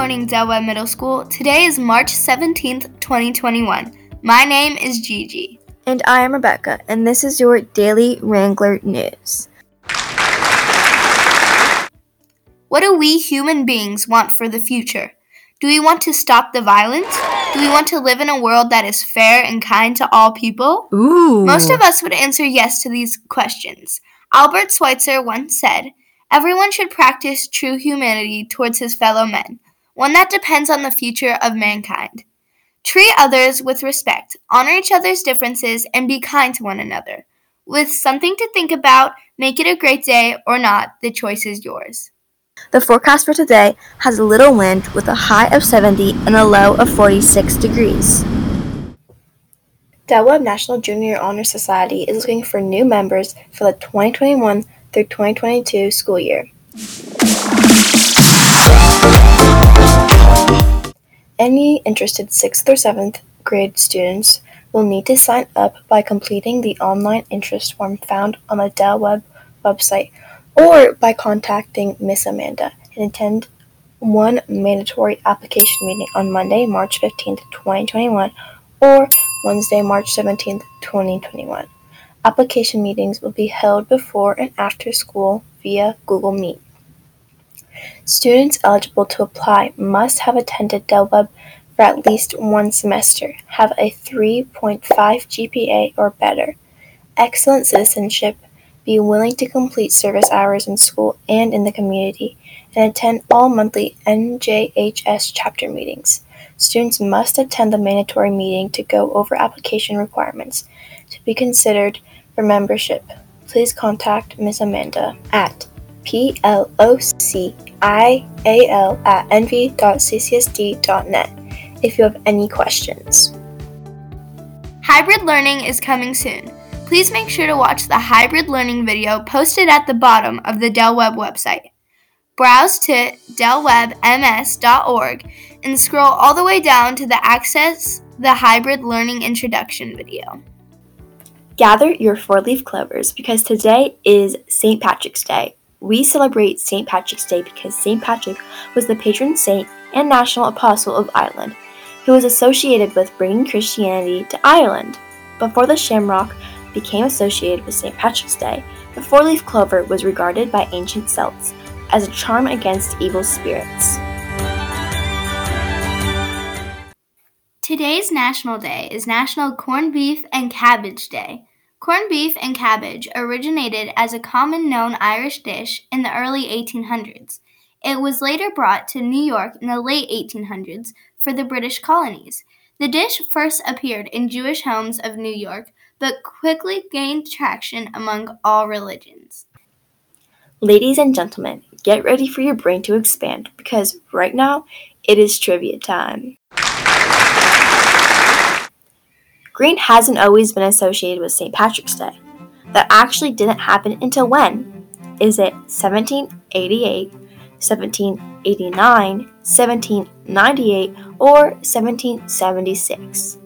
morning, Del Webb Middle School. Today is March 17th, 2021. My name is Gigi. And I am Rebecca, and this is your Daily Wrangler News. What do we human beings want for the future? Do we want to stop the violence? Do we want to live in a world that is fair and kind to all people? Ooh. Most of us would answer yes to these questions. Albert Schweitzer once said, Everyone should practice true humanity towards his fellow men, one that depends on the future of mankind. Treat others with respect, honor each other's differences, and be kind to one another. With something to think about, make it a great day or not, the choice is yours. The forecast for today has a little wind with a high of 70 and a low of 46 degrees. Del Webb National Junior Honor Society is looking for new members for the 2021 through 2022 school year. Any interested 6th or 7th grade students will need to sign up by completing the online interest form found on the Del Webb website or by contacting Miss Amanda and attend one mandatory application meeting on Monday, March 15th, 2021 or Wednesday, March 17th, 2021. Application meetings will be held before and after school via Google Meet. Students eligible to apply must have attended Del Webb for at least one semester, have a 3.5 GPA or better, excellent citizenship, be willing to complete service hours in school and in the community, and attend all monthly NJHS chapter meetings. Students must attend the mandatory meeting to go over application requirements. To be considered for membership, please contact Ms. Amanda at plocial at nv.ccsd.net if you have any questions. Hybrid learning is coming soon. Please make sure to watch the hybrid learning video posted at the bottom of the Del Webb website. Browse to dellwebms.org and scroll all the way down to the Access the Hybrid Learning Introduction video. Gather your four leaf clovers because today is St. Patrick's Day. We celebrate St. Patrick's Day because St. Patrick was the patron saint and national apostle of Ireland, who was associated with bringing Christianity to Ireland. Before the shamrock became associated with St. Patrick's Day, the four leaf clover was regarded by ancient Celts as a charm against evil spirits. Today's National Day is National Corned Beef and Cabbage Day. Corned beef and cabbage originated as a common known Irish dish in the early 1800s. It was later brought to New York in the late 1800s for the British colonies. The dish first appeared in Jewish homes of New York, but quickly gained traction among all religions. Ladies and gentlemen, get ready for your brain to expand because right now it is trivia time. Green hasn't always been associated with St. Patrick's Day. That actually didn't happen until when? Is it 1788, 1789, 1798, or 1776?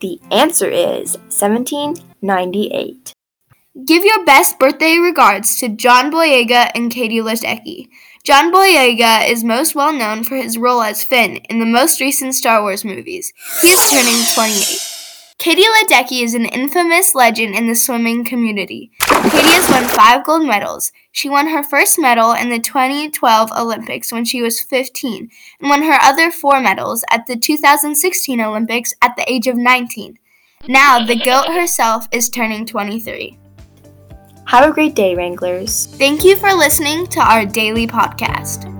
The answer is 1798. Give your best birthday regards to John Boyega and Katie Ledecky. John Boyega is most well known for his role as Finn in the most recent Star Wars movies. He is turning 28. Katie Ledecky is an infamous legend in the swimming community. Katie has won five gold medals. She won her first medal in the 2012 Olympics when she was 15 and won her other four medals at the 2016 Olympics at the age of 19. Now, the GOAT herself is turning 23. Have a great day, Wranglers. Thank you for listening to our daily podcast.